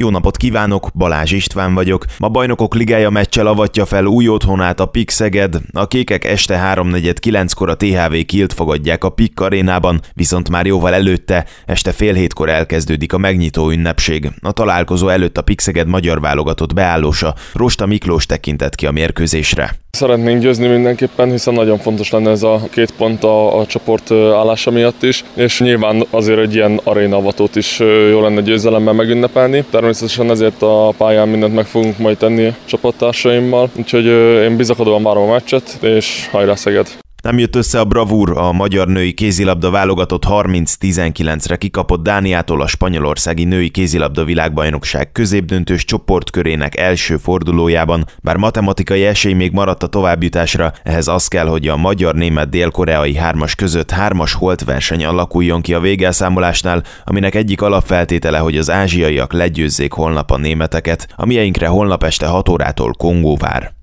Jó napot kívánok, Balázs István vagyok. Ma bajnokok ligája meccsel avatja fel új otthonát a Pik Szeged. A kékek este 3.49-kor a THV Kilt fogadják a Pik arénában, viszont már jóval előtte, este fél hétkor elkezdődik a megnyitó ünnepség. A találkozó előtt a Pik Szeged magyar válogatott beállósa Rosta Miklós tekintett ki a mérkőzésre. Szeretnénk győzni mindenképpen, hiszen nagyon fontos lenne ez a két pont a, a csoport állása miatt is, és nyilván azért egy ilyen arénavatót is jó lenne győzelemmel megünnepelni. Természetesen ezért a pályán mindent meg fogunk majd tenni csapattársaimmal, úgyhogy én bizakodóan várom a meccset, és hajrá Szeged! Nem jött össze a bravúr, a magyar női kézilabda válogatott 30-19-re kikapott Dániától a spanyolországi női kézilabda világbajnokság középdöntős csoportkörének első fordulójában, bár matematikai esély még maradt a továbbjutásra, ehhez az kell, hogy a magyar-német dél-koreai hármas között hármas holt verseny alakuljon ki a végelszámolásnál, aminek egyik alapfeltétele, hogy az ázsiaiak legyőzzék holnap a németeket, a mieinkre holnap este 6 órától Kongó vár.